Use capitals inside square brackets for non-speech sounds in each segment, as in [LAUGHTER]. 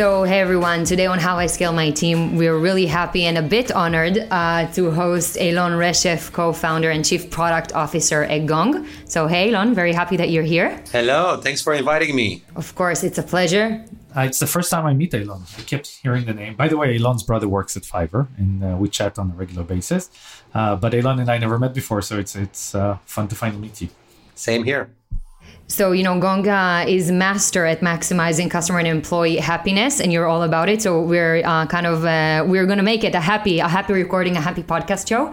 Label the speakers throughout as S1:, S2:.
S1: So, hey everyone, today on How I Scale My Team, we're really happy and a bit honored uh, to host Eilon Reshef, co founder and chief product officer at Gong. So, hey Eilon, very happy that you're here.
S2: Hello, thanks for inviting me.
S1: Of course, it's a pleasure.
S3: Uh, it's the first time I meet Eilon. I kept hearing the name. By the way, Eilon's brother works at Fiverr, and uh, we chat on a regular basis. Uh, but Eilon and I never met before, so it's it's uh, fun to finally meet you.
S2: Same here.
S1: So, you know, Gonga is master at maximizing customer and employee happiness, and you're all about it. So we're uh, kind of uh, we're going to make it a happy, a happy recording, a happy podcast show.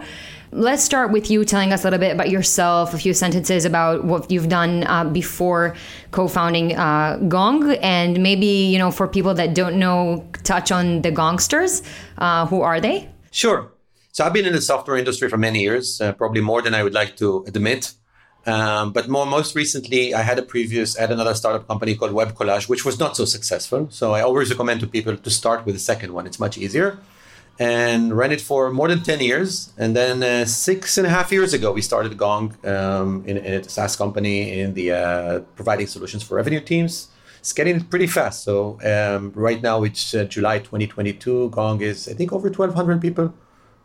S1: Let's start with you telling us a little bit about yourself, a few sentences about what you've done uh, before co-founding uh, Gong, and maybe you know for people that don't know, touch on the Gongsters. Uh, who are they?
S2: Sure. So I've been in the software industry for many years, uh, probably more than I would like to admit. Um, but more most recently, I had a previous at another startup company called Webcollage, which was not so successful. So I always recommend to people to start with the second one. It's much easier. And ran it for more than 10 years. And then uh, six and a half years ago, we started Gong um, in, in, a SaaS company in the uh, providing solutions for revenue teams. It's getting pretty fast. So um, right now, it's uh, July 2022. Gong is, I think, over 1,200 people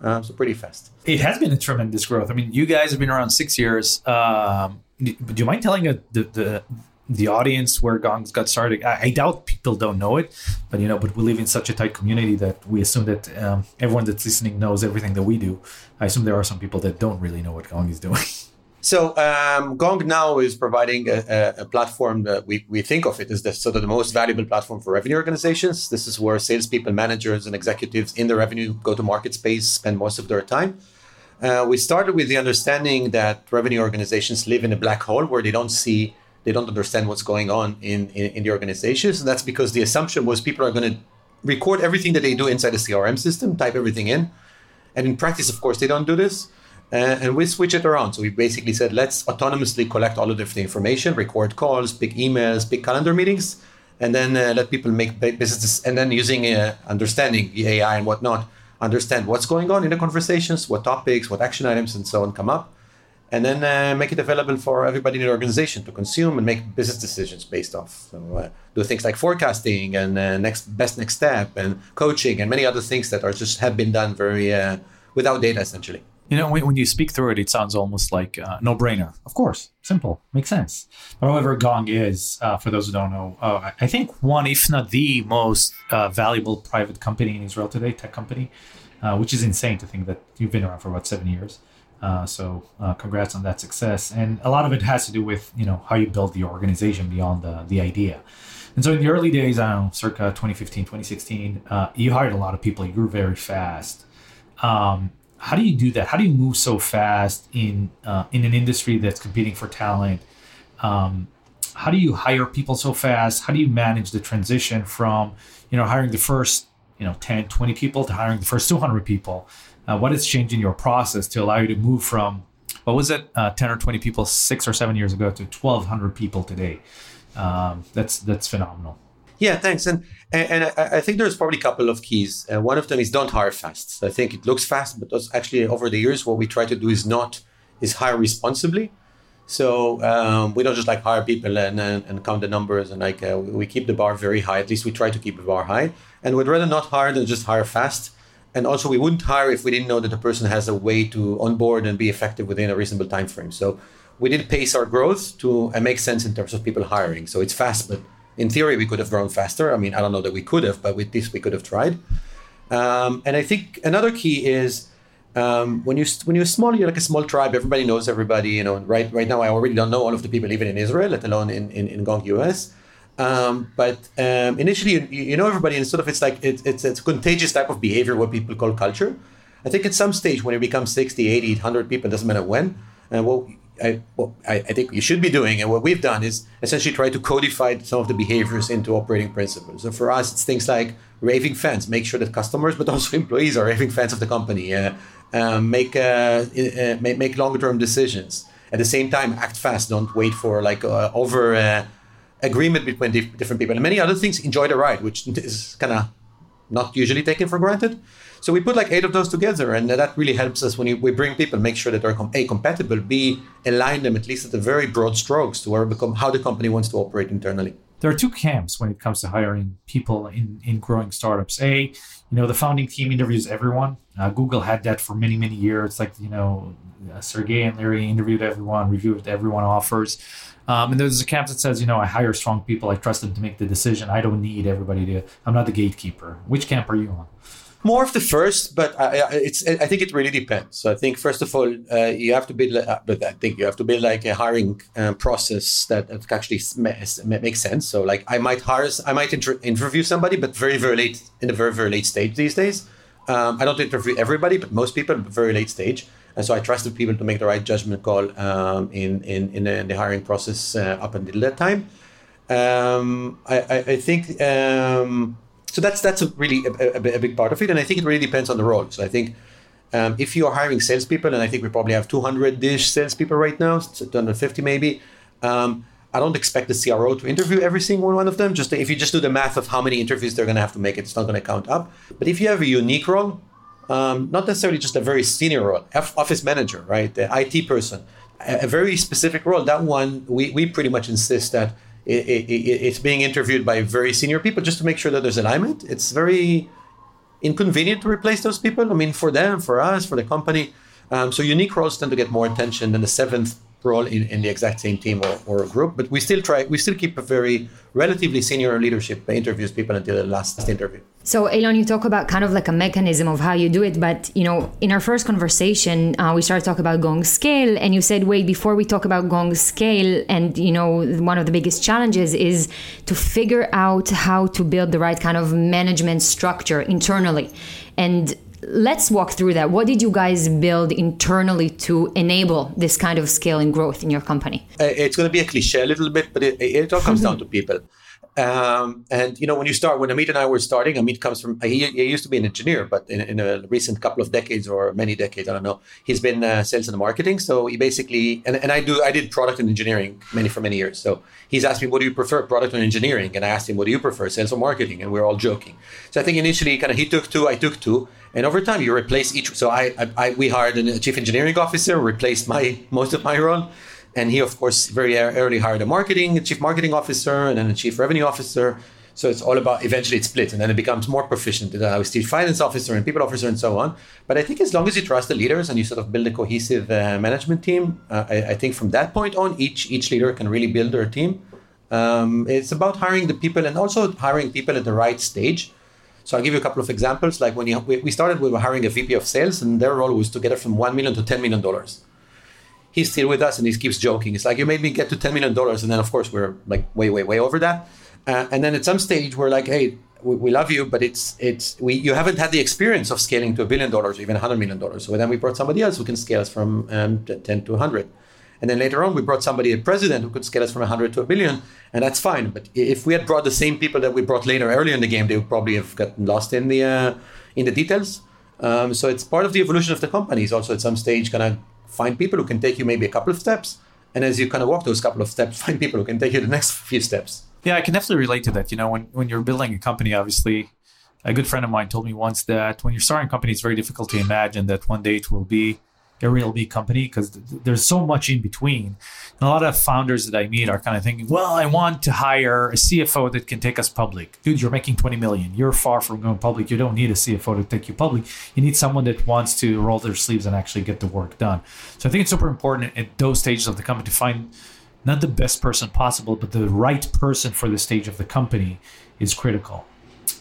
S2: uh, so pretty fast.
S3: It has been a tremendous growth. I mean, you guys have been around six years. Um, do you mind telling the, the the audience where Gongs got started? I, I, doubt people don't know it, but you know, but we live in such a tight community that we assume that um, everyone that's listening knows everything that we do. I assume there are some people that don't really know what Gong is doing. [LAUGHS]
S2: So um, Gong now is providing a, a, platform that we, we think of it as the sort of the most valuable platform for revenue organizations. This is where salespeople, managers, and executives in the revenue go-to-market space spend most of their time. Uh, we started with the understanding that revenue organizations live in a black hole where they don't see, they don't understand what's going on in, in, in the organizations. And that's because the assumption was people are going to record everything that they do inside the CRM system, type everything in. And in practice, of course, they don't do this. Uh, and we switch it around. So we basically said, let's autonomously collect all of the information, record calls, pick emails, pick calendar meetings, and then uh, let people make business. And then using uh, understanding the AI and whatnot, understand what's going on in the conversations, what topics, what action items, and so on come up, and then uh, make it available for everybody in the organization to consume and make business decisions based off. So uh, do things like forecasting and uh, next best next step and coaching and many other things that are just have been done very without data essentially.
S3: You know, when, when you speak through it, it sounds almost like a no brainer. Of course, simple, makes sense. But however, Gong is, uh, for those who don't know, uh, I think one, if not the most uh, valuable private company in Israel today, tech company, uh, which is insane to think that you've been around for about seven years. Uh, so, uh, congrats on that success. And a lot of it has to do with you know how you build the organization beyond the the idea. And so in the early days, I don't know, circa 2015, 2016, you hired a lot of people. You grew very fast. Um, how do you do that? How do you move so fast in uh, in an industry that's competing for talent? Um, how do you hire people so fast? How do you manage the transition from you know hiring the first you know 10, 20 people to hiring the first 200 people? Uh, what has changed in your process to allow you to move from what was it uh, 10 or 20 people six or seven years ago to 1200 people today um, that's that's phenomenal
S2: yeah, thanks. And and, I, I, think there's probably a couple of keys. Uh, one of them is don't hire fast. I think it looks fast, but actually over the years, what we try to do is not is hire responsibly. So um, we don't just like hire people and, and, and count the numbers and like uh, we keep the bar very high. At least we try to keep the bar high. And we'd rather not hire than just hire fast. And also, we wouldn't hire if we didn't know that the person has a way to onboard and be effective within a reasonable time frame. So we did pace our growth to and make sense in terms of people hiring. So it's fast, but in theory, we could have grown faster. I mean, I don't know that we could have, but with this, we could have tried. Um, and I think another key is um, when you when you're small, you're like a small tribe. Everybody knows everybody. You know, right right now, I already don't know all of the people even in Israel, let alone in in, in Gong US. Um, but um, initially, you, you, know everybody, and sort of it's like it, it's it's a contagious type of behavior, what people call culture. I think at some stage when it becomes 60, 80, 100 people, doesn't matter when, uh, well, I, I, I, think you should be doing, and what we've done is essentially try to codify some of the behaviors into operating principles. So for us, it's things like raving fans, make sure that customers, but also [LAUGHS] employees, are raving fans of the company. Uh, um, make uh, uh, make, make longer term decisions. At the same time, act fast. Don't wait for like uh, over uh, agreement between different people. And many other things. Enjoy the ride, which is kind of not usually taken for granted. So we put like eight of those together, and that really helps us when we bring people, make sure that they're a compatible, b align them at least at the very broad strokes to where become how the company wants to operate internally.
S3: there are two camps when it comes to hiring people in, in growing startups. A, you know, the founding team interviews everyone. Uh, Google had that for many, many years. Like, you know, uh, Sergey and Larry interviewed everyone, reviewed everyone offers. Um, and there's a camp that says, you know, I hire strong people. I trust them to make the decision. I don't need everybody to, I'm not the gatekeeper. Which camp are you on?
S2: More of the first, but I, it's. I think it really depends. So I think first of all, uh, you have to build. Uh, but I think you have to build like a hiring um, process that, that actually makes sense. So like I might hire, I might inter- interview somebody, but very very late in a very very late stage these days. Um, I don't interview everybody, but most people very late stage, and so I trusted people to make the right judgment call um, in, in in the, in the hiring process uh, up until that time. Um, I, I, I think um, so that's that's a really a, a, a, big part of it, and I think it really depends on the role. So I think um, if you are hiring salespeople, and I think we probably have 200-ish salespeople right now, 250 maybe. Um, I don't expect the CRO to interview every single one of them. Just if you just do the math of how many interviews they're going to have to make, it's not going to count up. But if you have a unique role, um, not necessarily just a very senior role, office manager, right, the IT person, a, a very specific role. That one we we pretty much insist that it, it, it's being interviewed by very senior people just to make sure that there's alignment. It's very inconvenient to replace those people. I mean, for them, for us, for the company. Um, so unique roles tend to get more attention than the seventh role in, in the exact same team or, or group. But we still try, we still keep a very relatively senior leadership interviews people until the last interview.
S1: So, Eilon, you talk about kind of like a mechanism of how you do it, but you know, in our first conversation, uh, we started talking about Gong Scale, and you said, wait, before we talk about Gong Scale, and you know, one of the biggest challenges is to figure out how to build the right kind of management structure internally, and let's walk through that. What did you guys build internally to enable this kind of scale and growth in your company?
S2: Uh, it's going to be a cliche a little bit, but it, it all comes [LAUGHS] down to people. Um, and you know, when you start, when Amit and I were starting, Amit comes from he, he used to be an engineer, but in, in, a recent couple of decades or many decades, I don't know, he's been uh, sales and marketing. So he basically and, and I do I did product and engineering many for many years. So he's asked me, what do you prefer, product or engineering? And I asked him, what do you prefer, sales or marketing? And we are all joking. So I think initially, kind of he took two, I took two, and over time you replace each. So I, I, I we hired a chief engineering officer, replaced my [LAUGHS] most of my role and he, of course, very early hired a marketing, a chief marketing officer, and then a chief revenue officer. So it's all about eventually it splits, and then it becomes more proficient. I was chief finance officer and people officer and so on. But I think as long as you trust the leaders and you sort of build a cohesive uh, management team, uh, I, I, think from that point on, each each leader can really build their team. Um, it's about hiring the people and also hiring people at the right stage. So I'll give you a couple of examples. Like when you, we started, we were hiring a VP of sales, and their role was to get it from one million to ten million dollars he's still with us and he keeps joking. It's like you made me get to ten million dollars, and then of course we're like way, way, way over that. Uh, and then at some stage we're like, hey, we, love you, but it's it's we you haven't had the experience of scaling to a billion dollars or even a hundred million dollars. So then we brought somebody else who can scale us from um, ten to hundred. And then later on, we brought somebody, a president, who could scale us from 100 to a billion, and that's fine. But if we had brought the same people that we brought later, earlier in the game, they would probably have gotten lost in the uh, in the details. Um, so it's part of the evolution of the company. Also at some stage kind of find people who can take you maybe a couple of steps. And as you kind of walk those couple of steps, [LAUGHS] find people who can take you the next few steps.
S3: Yeah, I can definitely relate to that. You know, when, when you're building a company, obviously, a good friend of mine told me once that when you're starting a company, it's very difficult to imagine that one day it will be a real big company because there's so much in between. And a lot of founders that I meet are kind of thinking, well, I want to hire a CFO that can take us public. Dude, you're making 20 million. You're far from going public. You don't need a CFO to take you public. You need someone that wants to roll their sleeves and actually get the work done. So I think it's super important at those stages of the company to find not the best person possible, but the right person for the stage of the company is critical.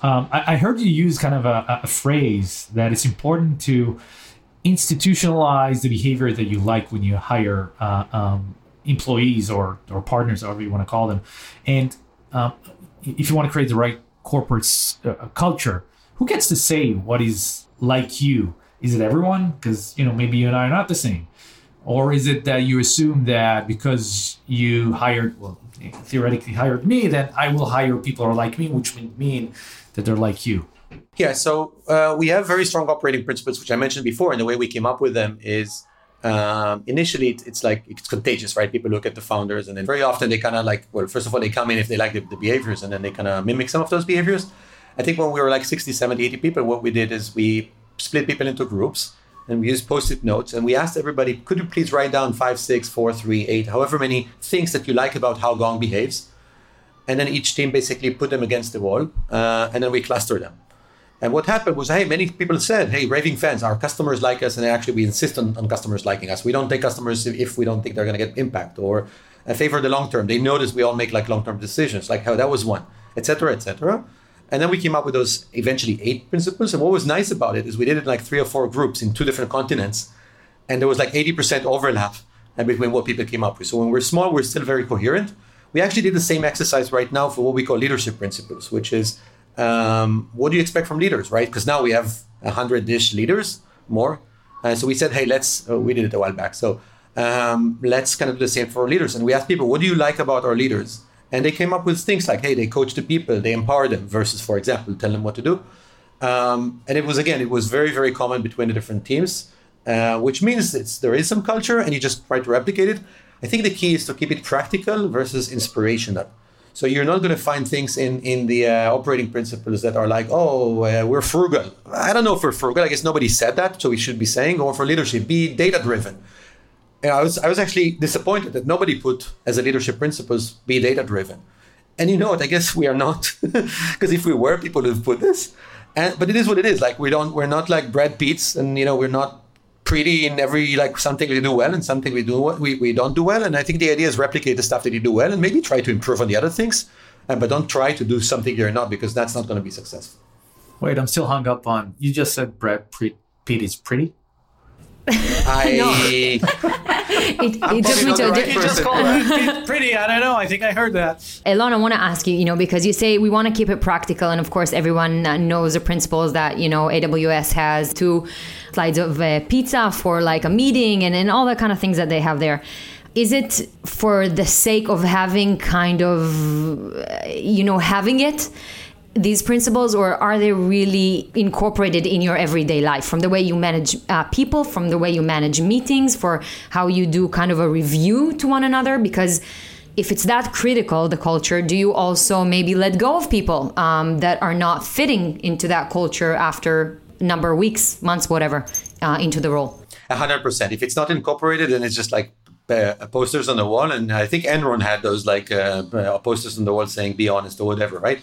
S3: Um, I, I, heard you use kind of a, a phrase that it's important to institutionalize the behavior that you like when you hire uh, um, employees or or partners, however you want to call them. And um, if you want to create the right corporate uh, culture, who gets to say what is like you? Is it everyone? Because you know maybe you and I are not the same, or is it that you assume that because you hired well theoretically hired me, then I will hire people who are like me, which would mean that they're like you.
S2: Yeah, so uh, we have very strong operating principles, which I mentioned before, and the way we came up with them is um, initially it's like it's contagious, right? People look at the founders, and then very often they kind of like, well, first of all, they come in if they like the, the behaviors, and then they kind of mimic some of those behaviors. I think when we were like 60, 70, 80 people, what we did is we split people into groups and we used post-it notes and we asked everybody, could you please write down five, six, four, three, eight, however many things that you like about how Gong behaves? and then each team basically put them against the wall, uh, and then we cluster them. And what happened was, hey, many people said, hey, raving fans, our customers like us, and actually we insist on, on customers liking us. We don't take customers if we don't think they're going to get impact or uh, favor the long term. They notice we all make like long term decisions, like how that was one, etc., etc. And then we came up with those eventually eight principles. And what was nice about it is we did it in like three or four groups in two different continents, and there was like 80% overlap between what people came up with. So when we're small, we're still very coherent. We actually did the same exercise right now for what we call leadership principles, which is um, what do you expect from leaders, right? Because now we have a hundred ish leaders more. Uh, so we said, hey, let's. Uh, we did it a while back. So um, let's kind of do the same for leaders. And we asked people, what do you like about our leaders? And they came up with things like, hey, they coach the people, they empower them, versus, for example, tell them what to do. Um, and it was again, it was very, very common between the different teams, uh, which means it's there is some culture, and you just try to replicate it. I think the key is to keep it practical versus inspirational. So you're not going to find things in in the uh, operating principles that are like, oh, uh, we're frugal. I don't know if we're frugal. I guess nobody said that, so we should be saying, or for leadership, be data driven. I was I was actually disappointed that nobody put as a leadership principles be data driven. And you know what? I guess we are not, [LAUGHS] because if we were, people would have put this. And but it is what it is. Like we don't, we're not like Brad Pitts, and you know, we're not pretty in every like something we do well and something we do we, we don't do well. And i think the idea is replicate the stuff that you do well and maybe try to improve on the other things uh, but don't try to do something you're not because that's not going to be successful.
S3: Wait i'm still hung up on you just said brad pitt is pretty
S2: I. [LAUGHS]
S1: it, it took me to a
S3: You
S1: different.
S3: just called it pretty. I don't know. I think I heard that.
S1: Eilon, I want to ask you, you know, because you say we want to keep it practical, and of course, everyone uh, knows the principles that you know AWS has two slides of uh, pizza for like a meeting and, and all that kind of things that they have there. Is it for the sake of having kind of, uh, you know, having it? These principles or are they really incorporated in your everyday life? From the way you manage uh, people from the way you manage meetings for how you do kind of a review to one another? Because if it's that critical the culture do you also maybe let go of people um, that are not fitting into that culture after number of weeks months whatever uh, into the role?
S2: 100% if it's not incorporated then it's just like uh, posters on the wall. And i think enron had those like uh, uh, posters on the wall saying be honest or whatever right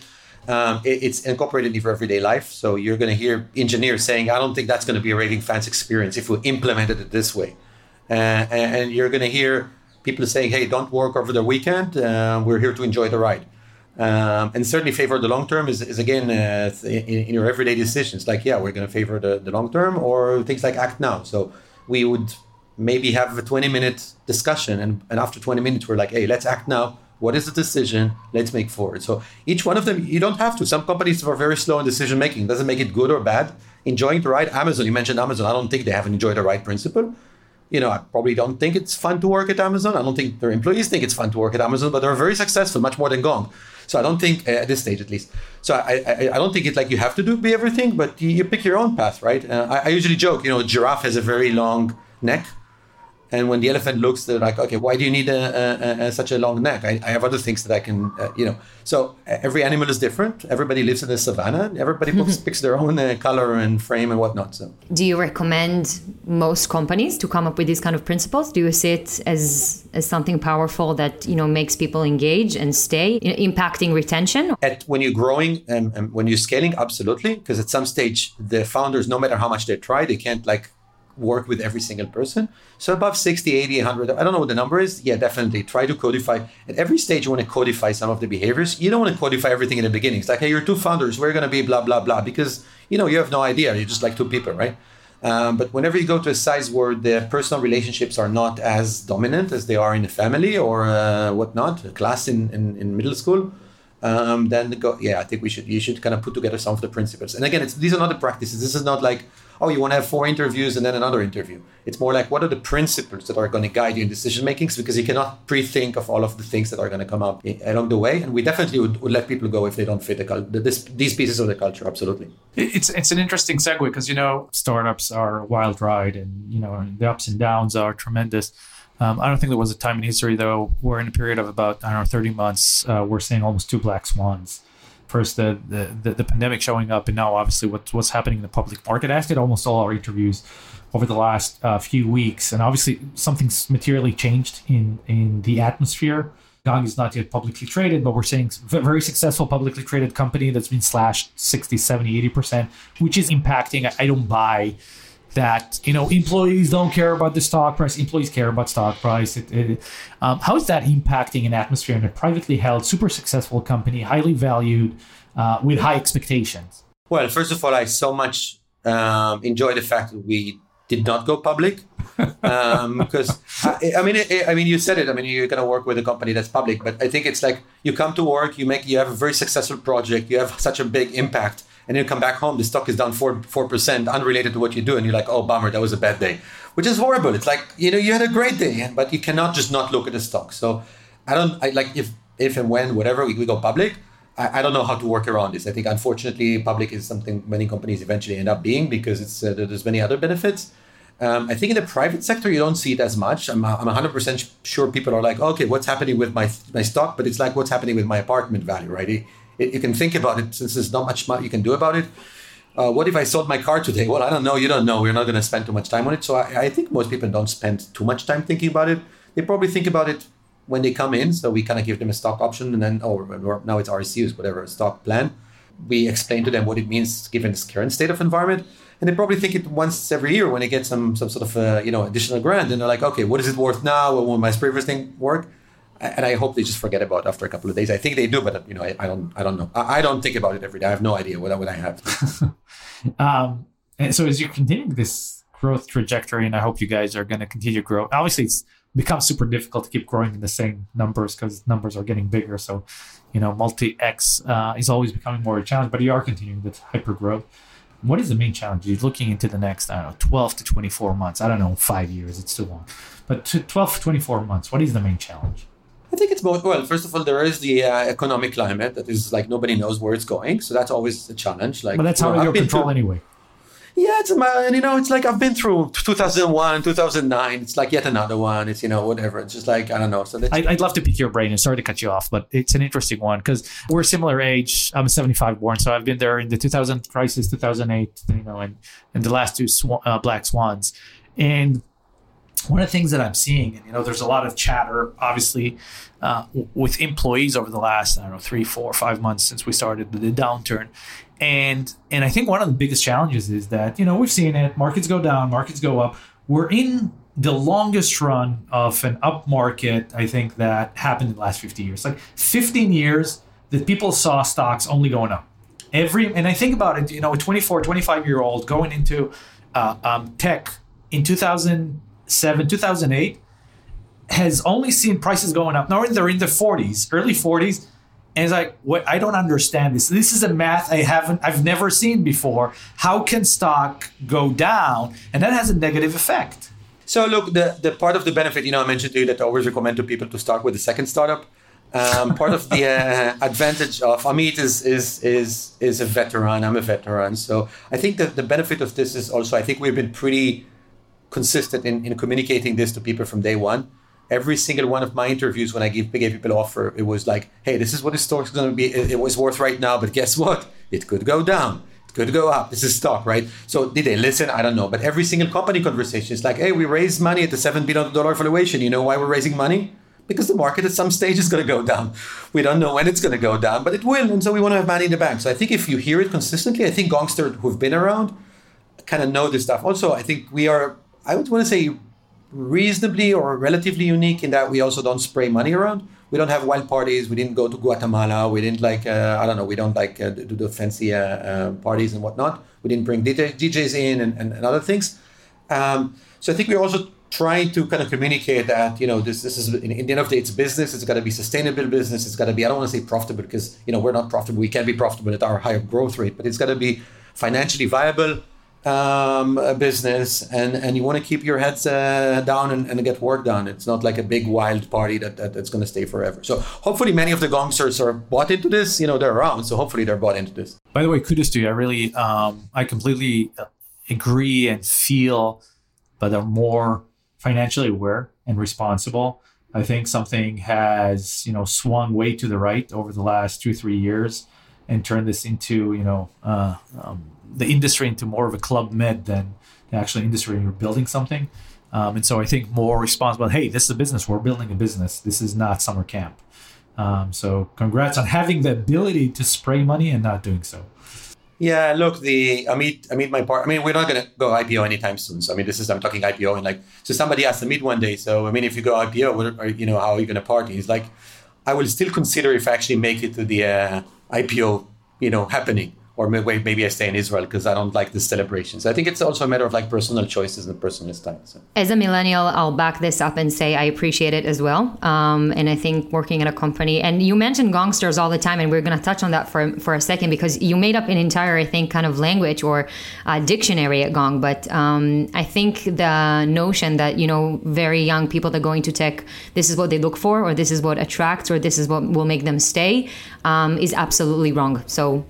S2: um, it, it's incorporated in your everyday life. So you're going to hear engineers saying, I don't think that's going to be a raving fans experience if we implemented it this way. Uh, and, and, you're going to hear people saying, hey, don't work over the weekend. Uh, we're here to enjoy the ride. Um, and certainly favor the long term is, is again uh, in, in, your everyday decisions. Like, yeah, we're going to favor the, the long term or things like act now. So we would maybe have a 20 minute discussion. And, and after 20 minutes, we're like, hey, let's act now what is the decision? Let's make forward. So each one of them, you don't have to. Some companies are very slow in decision making. Doesn't make it good or bad. Enjoying the ride. Amazon, you mentioned Amazon. I don't think they have an enjoy the ride principle. You know, I probably don't think it's fun to work at Amazon. I don't think their employees think it's fun to work at Amazon, but they're very successful, much more than Gong. So I don't think uh, at this stage, at least. So I, I, I don't think it's like you have to do be everything, but you, you pick your own path, right? Uh, I, I usually joke, you know, giraffe has a very long neck and when the elephant looks, they're like, okay, why do you need a, a, a, such a long neck? I, I, have other things that I can, uh, you know. So every animal is different. Everybody lives in the savannah. Everybody [LAUGHS] picks their own uh, color and frame and whatnot. So,
S1: do you recommend most companies to come up with these kind of principles? Do you see it as as something powerful that you know makes people engage and stay, impacting retention?
S2: At when you're growing and, and when you're scaling, absolutely, because at some stage the founders, no matter how much they try, they can't like work with every single person. So above 60, 80, 100, I don't know what the number is. Yeah, definitely try to codify. At every stage, you want to codify some of the behaviors. You don't want to codify everything in the beginning. It's like, hey, you're two founders. We're going to be blah, blah, blah. Because, you know, you have no idea. You're just like two people, right? Um, but whenever you go to a size where the personal relationships are not as dominant as they are in a family or uh, whatnot, a class in, in, in middle school, um, then go, yeah, I think we should you should kind of put together some of the principles. And again, it's these are not the practices. This is not like oh, you want to have four interviews and then another interview. It's more like what are the principles that are going to guide you in decision makings because you cannot pre-think of all of the things that are going to come up along the way. And we definitely would, would let people go if they don't fit the cult- this, these pieces of the culture. Absolutely.
S3: It's it's an interesting segue because you know startups are a wild ride and you know the ups and downs are tremendous. Um, I don't think there was a time in history though where in a period of about I don't know 30 months uh, we're seeing almost two black swans first the, the, the, pandemic showing up and now obviously what's, what's happening in the public market. I it almost all our interviews over the last uh, few weeks, and obviously something's materially changed in, in the atmosphere Gong is not yet publicly traded, but we're saying very successful publicly traded company that's been slashed 60, 70, 80%, which is impacting. I don't buy that you know employees don't care about the stock price employees care about stock price. It, it, um, how is that impacting an atmosphere in a privately held super successful company highly valued uh, with high expectations?
S2: Well first of all i so much um, enjoy the fact that we did not go public because um, [LAUGHS] I, I, mean I, I mean you said it. I mean you're going to work with a company that's public but i think it's like you come to work you make you have a very successful project you have such a big impact and then you come back home, the stock is down four four percent, unrelated to what you do, and you're like, oh bummer, that was a bad day, which is horrible. It's like you know you had a great day, but you cannot just not look at the stock. So I don't I, like if if and when whatever we, we go public. I, I, don't know how to work around this. I think unfortunately, public is something many companies eventually end up being because it's uh, there's many other benefits. Um, I think in the private sector, you don't see it as much. I'm, I'm 100% sure people are like, okay, what's happening with my my stock? But it's like what's happening with my apartment value, right? It, you can think about it since there's not much you can do about it. Uh, what if I sold my car today? Well, I don't know. You don't know. We're not going to spend too much time on it. So I, I, think most people don't spend too much time thinking about it. They probably think about it when they come in. So we kind of give them a stock option and then, or now it's RSUs, whatever, stock plan. We explain to them what it means given this current state of environment. And they probably think it once every year when they get some some sort of uh, you know additional grant, and they're like, okay, what is it worth now? Will my previous thing work? And I hope they just forget about after a couple of days. I think they do, but you know, I, I don't, I don't know. I, I, don't think about it every day. I have no idea what, what I have. [LAUGHS]
S3: um, and so as you're continuing this growth trajectory, and I hope you guys are going to continue to grow. Obviously, it's become super difficult to keep growing in the same numbers because numbers are getting bigger. So, you know, multi X uh, is always becoming more a challenge. But you are continuing with hyper growth. What is the main challenge? You're looking into the next, I don't know, 12 to 24 months. I don't know, five years. It's too long. But 12 to 24 months, what is the main challenge?
S2: I think it's both. Well, first of all, there is the uh, economic climate that is like nobody knows where it's going, so that's always a challenge. Like,
S3: but that's how you control through, anyway.
S2: Yeah, it's and you know, it's like I've been through 2001, 2009. It's like yet another one. It's you know whatever. It's just like I don't know. So
S3: I'd, I'd love to pick your brain. And sorry to cut you off, but it's an interesting one because we're similar age. I'm a 75 born, so I've been there in the 2000 crisis, 2008, you know, and and the last two sw- uh, black swans, and one of the things that I'm seeing, and you know, there's a lot of chatter, obviously, uh, with employees over the last I don't know three, four, five months since we started the downturn, and and I think one of the biggest challenges is that you know we've seen it, markets go down, markets go up. We're in the longest run of an up market I think that happened in the last 50 years, like 15 years that people saw stocks only going up. Every and I think about it, you know, a 24, 25 year old going into uh, um, tech in 2000 2007, 2008 has only seen prices going up. Now they're in the 40s, early 40s. And it's like, what? I don't understand this. This is a math I haven't, I've never seen before. How can stock go down? And that has a negative effect.
S2: So look, the, the part of the benefit, you know, I mentioned to you that I always recommend to people to start with the second startup. Um, part of the uh, advantage of Amit is is is is a veteran. I'm a veteran, so I think that the benefit of this is also I think we've been pretty consistent in, in communicating this to people from day one. Every single one of my interviews, when I give gave people offer, it was like, "Hey, this is what the stock is going to be. It, it was worth right now, but guess what? It could go down. It could go up. This is stock, right? So did they listen? I don't know. But every single company conversation is like, "Hey, we raised money at the seven billion dollar valuation. You know why we're raising money? Because the market at some stage is going to go down. We don't know when it's going to go down, but it will, and so we want to have money in the bank. So I think if you hear it consistently, I think Gongster who've been around kind of know this stuff. Also, I think we are I would want to say reasonably or relatively unique in that we also don't spray money around. We don't have wild parties. We didn't go to Guatemala. We didn't like uh, I don't know. We don't like uh, do the fancy uh, uh parties and whatnot. We didn't bring DJ, DJs in and, and, and other things. Um, so I think we're also trying to kind of communicate that you know this this is in, in the end of the day it's business. It's got to be sustainable business. It's got to be I don't want to say profitable because you know we're not profitable. We can be profitable at our higher growth rate, but it's got to be financially viable um, a business and, and you want to keep your heads uh, down and, and get work done. It's not like a big wild party that, that that's going to stay forever. So hopefully many of the gongsters are bought into this. You know, they're around. So hopefully they're bought into this.
S3: By the way, kudos to you. I really, um, I completely uh, agree and feel but they're more financially aware and responsible. I think something has, you know, swung way to the right over the last two, three years and turned this into, you know, uh, um, the industry into more of a club med than the actual industry you're building something. Um, and so I think more responsible. Hey, this is a business. We're building a business. This is not summer camp. Um, so congrats on having the ability to spray money and not doing so.
S2: Yeah, look, the Amit, Amit, my part. I mean, we're not gonna go IPO anytime soon. So I mean, this is I'm talking IPO, and like, so somebody asked Amit one day. So I mean, if you go IPO, what are, you know, how are you gonna party? He's like, I will still consider if I actually make it to the uh, IPO, you know, happening or maybe, maybe I stay in Israel because I don't like the celebrations. I think it's also a matter of like personal choices and personal style. So.
S1: As a millennial, I'll back this up and say I appreciate it as well. Um, and I think working at a company, and you mentioned gongsters all the time, and we're going to touch on that for, for a second because you made up an entire, I think, kind of language or uh, dictionary at Gong. But um, I think the notion that, you know, very young people that go into tech, this is what they look for, or this is what attracts, or this is what will make them stay, um, is absolutely wrong. So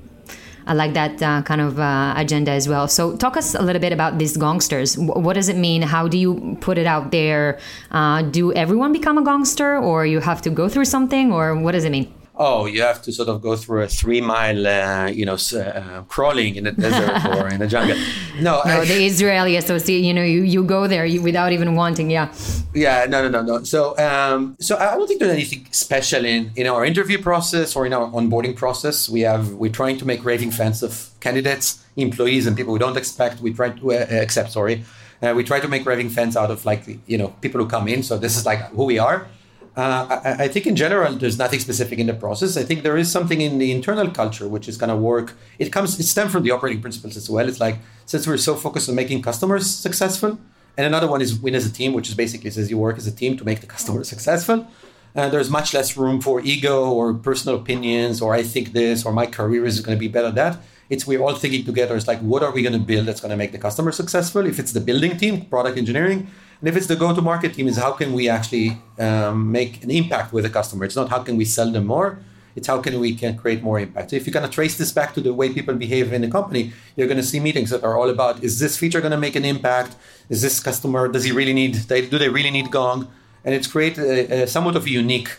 S1: I like that uh, kind of uh, agenda as well. So, talk us a little bit about these gongsters. W- what does it mean? How do you put it out there? Uh, do everyone become a gongster, or you have to go through something, or what does it mean?
S2: Oh, you have to sort of go through a three mile, uh, you know, uh, crawling in the desert [LAUGHS] or in the jungle.
S1: No, no I, the Israeli associate, you know, you, you go there without even wanting. Yeah.
S2: Yeah. No, no, no, no. So, um, so I don't think there's anything special in, in our interview process or in our onboarding process. We have, we're trying to make raving fans of candidates, employees, and people we don't expect. We try to uh, accept, sorry. Uh, we try to make raving fans out of like, you know, people who come in. So this is like who we are. Uh, I, I, think in general, there's nothing specific in the process. I think there is something in the internal culture which is going to work. It comes, it stems from the operating principles as well. It's like since we're so focused on making customers successful, and another one is win as a team, which is basically says you work as a team to make the customer successful. Uh, there's much less room for ego or personal opinions or I think this or my career is going to be better that. It's we're all thinking together. It's like what are we going to build that's going to make the customer successful? If it's the building team, product engineering, and if it's the go-to-market team, is how can we actually um, make an impact with the customer? It's not how can we sell them more. It's how can we can create more impact. So if you're going to trace this back to the way people behave in the company, you're going to see meetings that are all about: Is this feature going to make an impact? Is this customer? Does he really need? do they really need Gong? And it's create a, a somewhat of a unique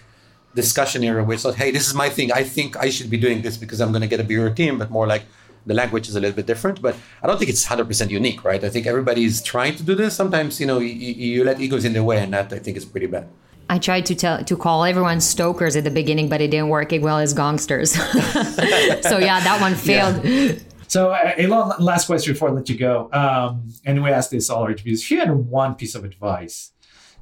S2: discussion area where it's like, hey, this is my thing. I think I should be doing this because I'm going to get a bigger team, but more like the language is a little bit different, but I don't think it's 100% unique, right? I think everybody's trying to do this. Sometimes, you know, you, you let egos in the way, and that I think is pretty bad.
S1: I tried to tell to call everyone stokers at the beginning, but it didn't work as well as gongsters. [LAUGHS] so yeah, that one failed. Yeah.
S3: So uh, a last question before I let you go. Um, and we ask this all our interviews. If you had one piece of advice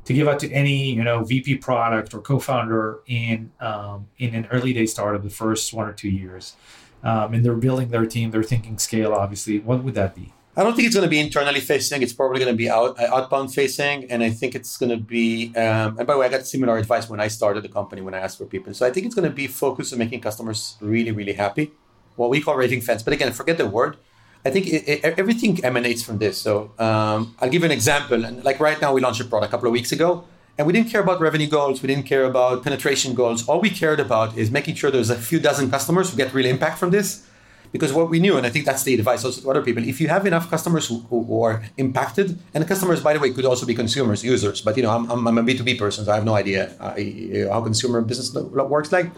S3: to give out to any you know VP product or co-founder in um, in an early day startup, the first one or two years, um, and they're building their team, they're thinking scale, obviously. What would that be?
S2: I don't think it's going to be internally facing. It's probably going to be out, uh, outbound facing, and I think it's going to be. Um, and by the way, I got similar advice when I started the company when I asked for people. So I think it's going to be focused on making customers really, really happy. What we call raving fans, but again, forget the word. I think it, it, everything emanates from this. So um, I'll give an example. And like right now, we launched a product a couple of weeks ago, and we didn't care about revenue goals. We didn't care about penetration goals. All we cared about is making sure there's a few dozen customers who get real impact from this. Because what we knew, and I think that's the advice also to other people, if you have enough customers who, who are impacted, and customers, by the way, could also be consumers, users, but you know, I'm, I'm a B2B person, so I have no idea uh, how consumer business works like.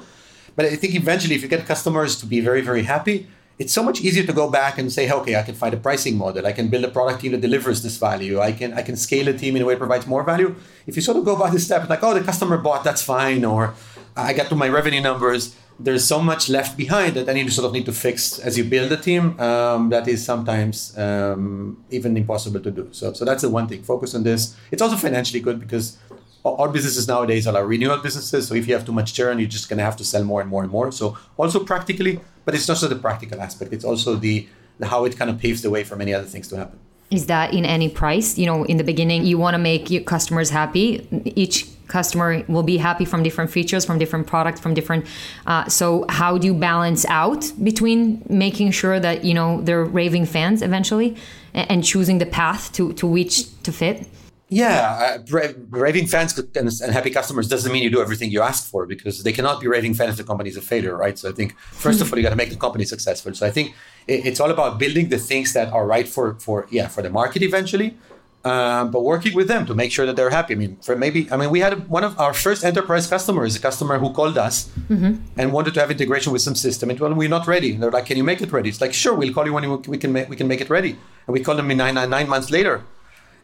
S2: But I think eventually, if you get customers to be very, very happy, it's so much easier to go back and say, okay, I can find a pricing model. I can build a product team that delivers this value. I can I can scale a team in a way that provides more value. If you sort of go by the step, like, oh, the customer bought, that's fine, or I got to my revenue numbers. There's so much left behind that I need to sort of need to fix as you build a team. Um, that is sometimes um, even impossible to do. So, so that's the one thing. Focus on this. It's also financially good because all businesses nowadays are like renewal businesses. So if you have too much churn, you're just to have to sell more and more and more. So also practically, but it's not just the practical aspect. It's also the, the how it kind of paves the way for many other things to happen.
S1: Is that in any price? You know, in the beginning, you want to make your customers happy. Each customer will be happy from different features, from different products, from different. Uh, so how do you balance out between making sure that you know they're raving fans eventually, and, and choosing the path to to which to fit?
S2: Yeah, uh, raving fans and, and, happy customers doesn't mean you do everything you ask for because they cannot be raving fans if the company is a failure, right? So I think first of all you got to make the company successful. So I think it, it's all about building the things that are right for for yeah for the market eventually, um, but working with them to make sure that they're happy. I mean, for maybe I mean we had one of our first enterprise customers, a customer who called us mm-hmm. and wanted to have integration with some system, and well, we're not ready. And they're like, "Can you make it ready?" It's like, "Sure, we'll call you when we can make we can make it ready." And we called them in nine nine, nine months later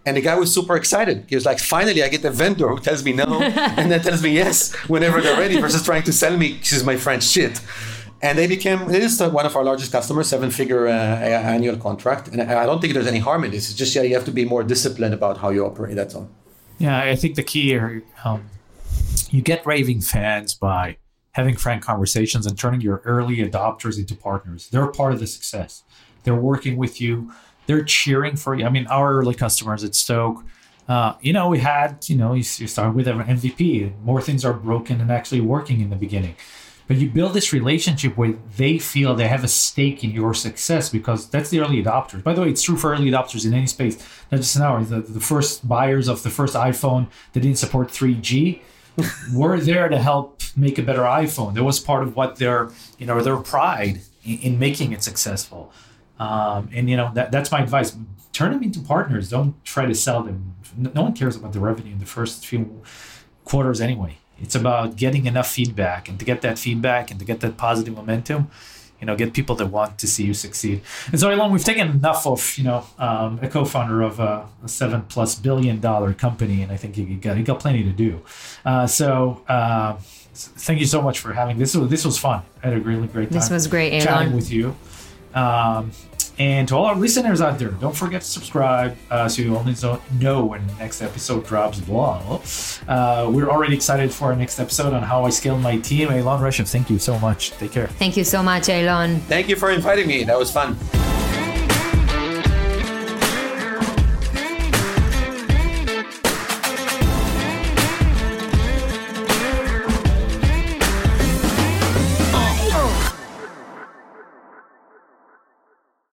S2: And the guy was super excited. He was like, finally, I get a vendor who tells me no [LAUGHS] and then tells me yes whenever they're ready versus trying to sell me, excuse my French, shit. And they became, it is one of our largest customers, seven figure uh, annual contract. And I don't think there's any harm in this. It's just, yeah, you have to be more disciplined about how you operate. That's all.
S3: Yeah, I think the key here, um, you get raving fans by having frank conversations and turning your early adopters into partners. They're part of the success. They're working with you they're cheering for you. I mean, our early customers at Stoke, uh, you know, we had, you know, you, you start with an MVP. More things are broken and actually working in the beginning. But you build this relationship where they feel they have a stake in your success because that's the early adopters. By the way, it's true for early adopters in any space, not just now. The, the first buyers of the first iPhone that didn't support 3G [LAUGHS] were there to help make a better iPhone. That was part of what their, you know, their pride in, in making it successful. Um, and you know that, that's my advice. Turn them into partners. Don't try to sell them. No one cares about the revenue in the first few quarters anyway. It's about getting enough feedback, and to get that feedback and to get that positive momentum, you know, get people that want to see you succeed. And so, Alon, we've taken enough of you know um, a co-founder of a, a, seven plus billion dollar company, and I think you got you got plenty to do. Uh, so. Uh, thank you so much for having this. This was fun. I had a really great time.
S1: This was great,
S3: Alon. chatting with you. Um, and to all our listeners out there, don't forget to subscribe uh, so you only know when the next episode drops. Blah. Uh, we're already excited for our next episode on how I scaled my team. Alon Reshef, thank you so much. Take care.
S1: Thank you so much, Alon.
S2: Thank you for inviting me. That was fun.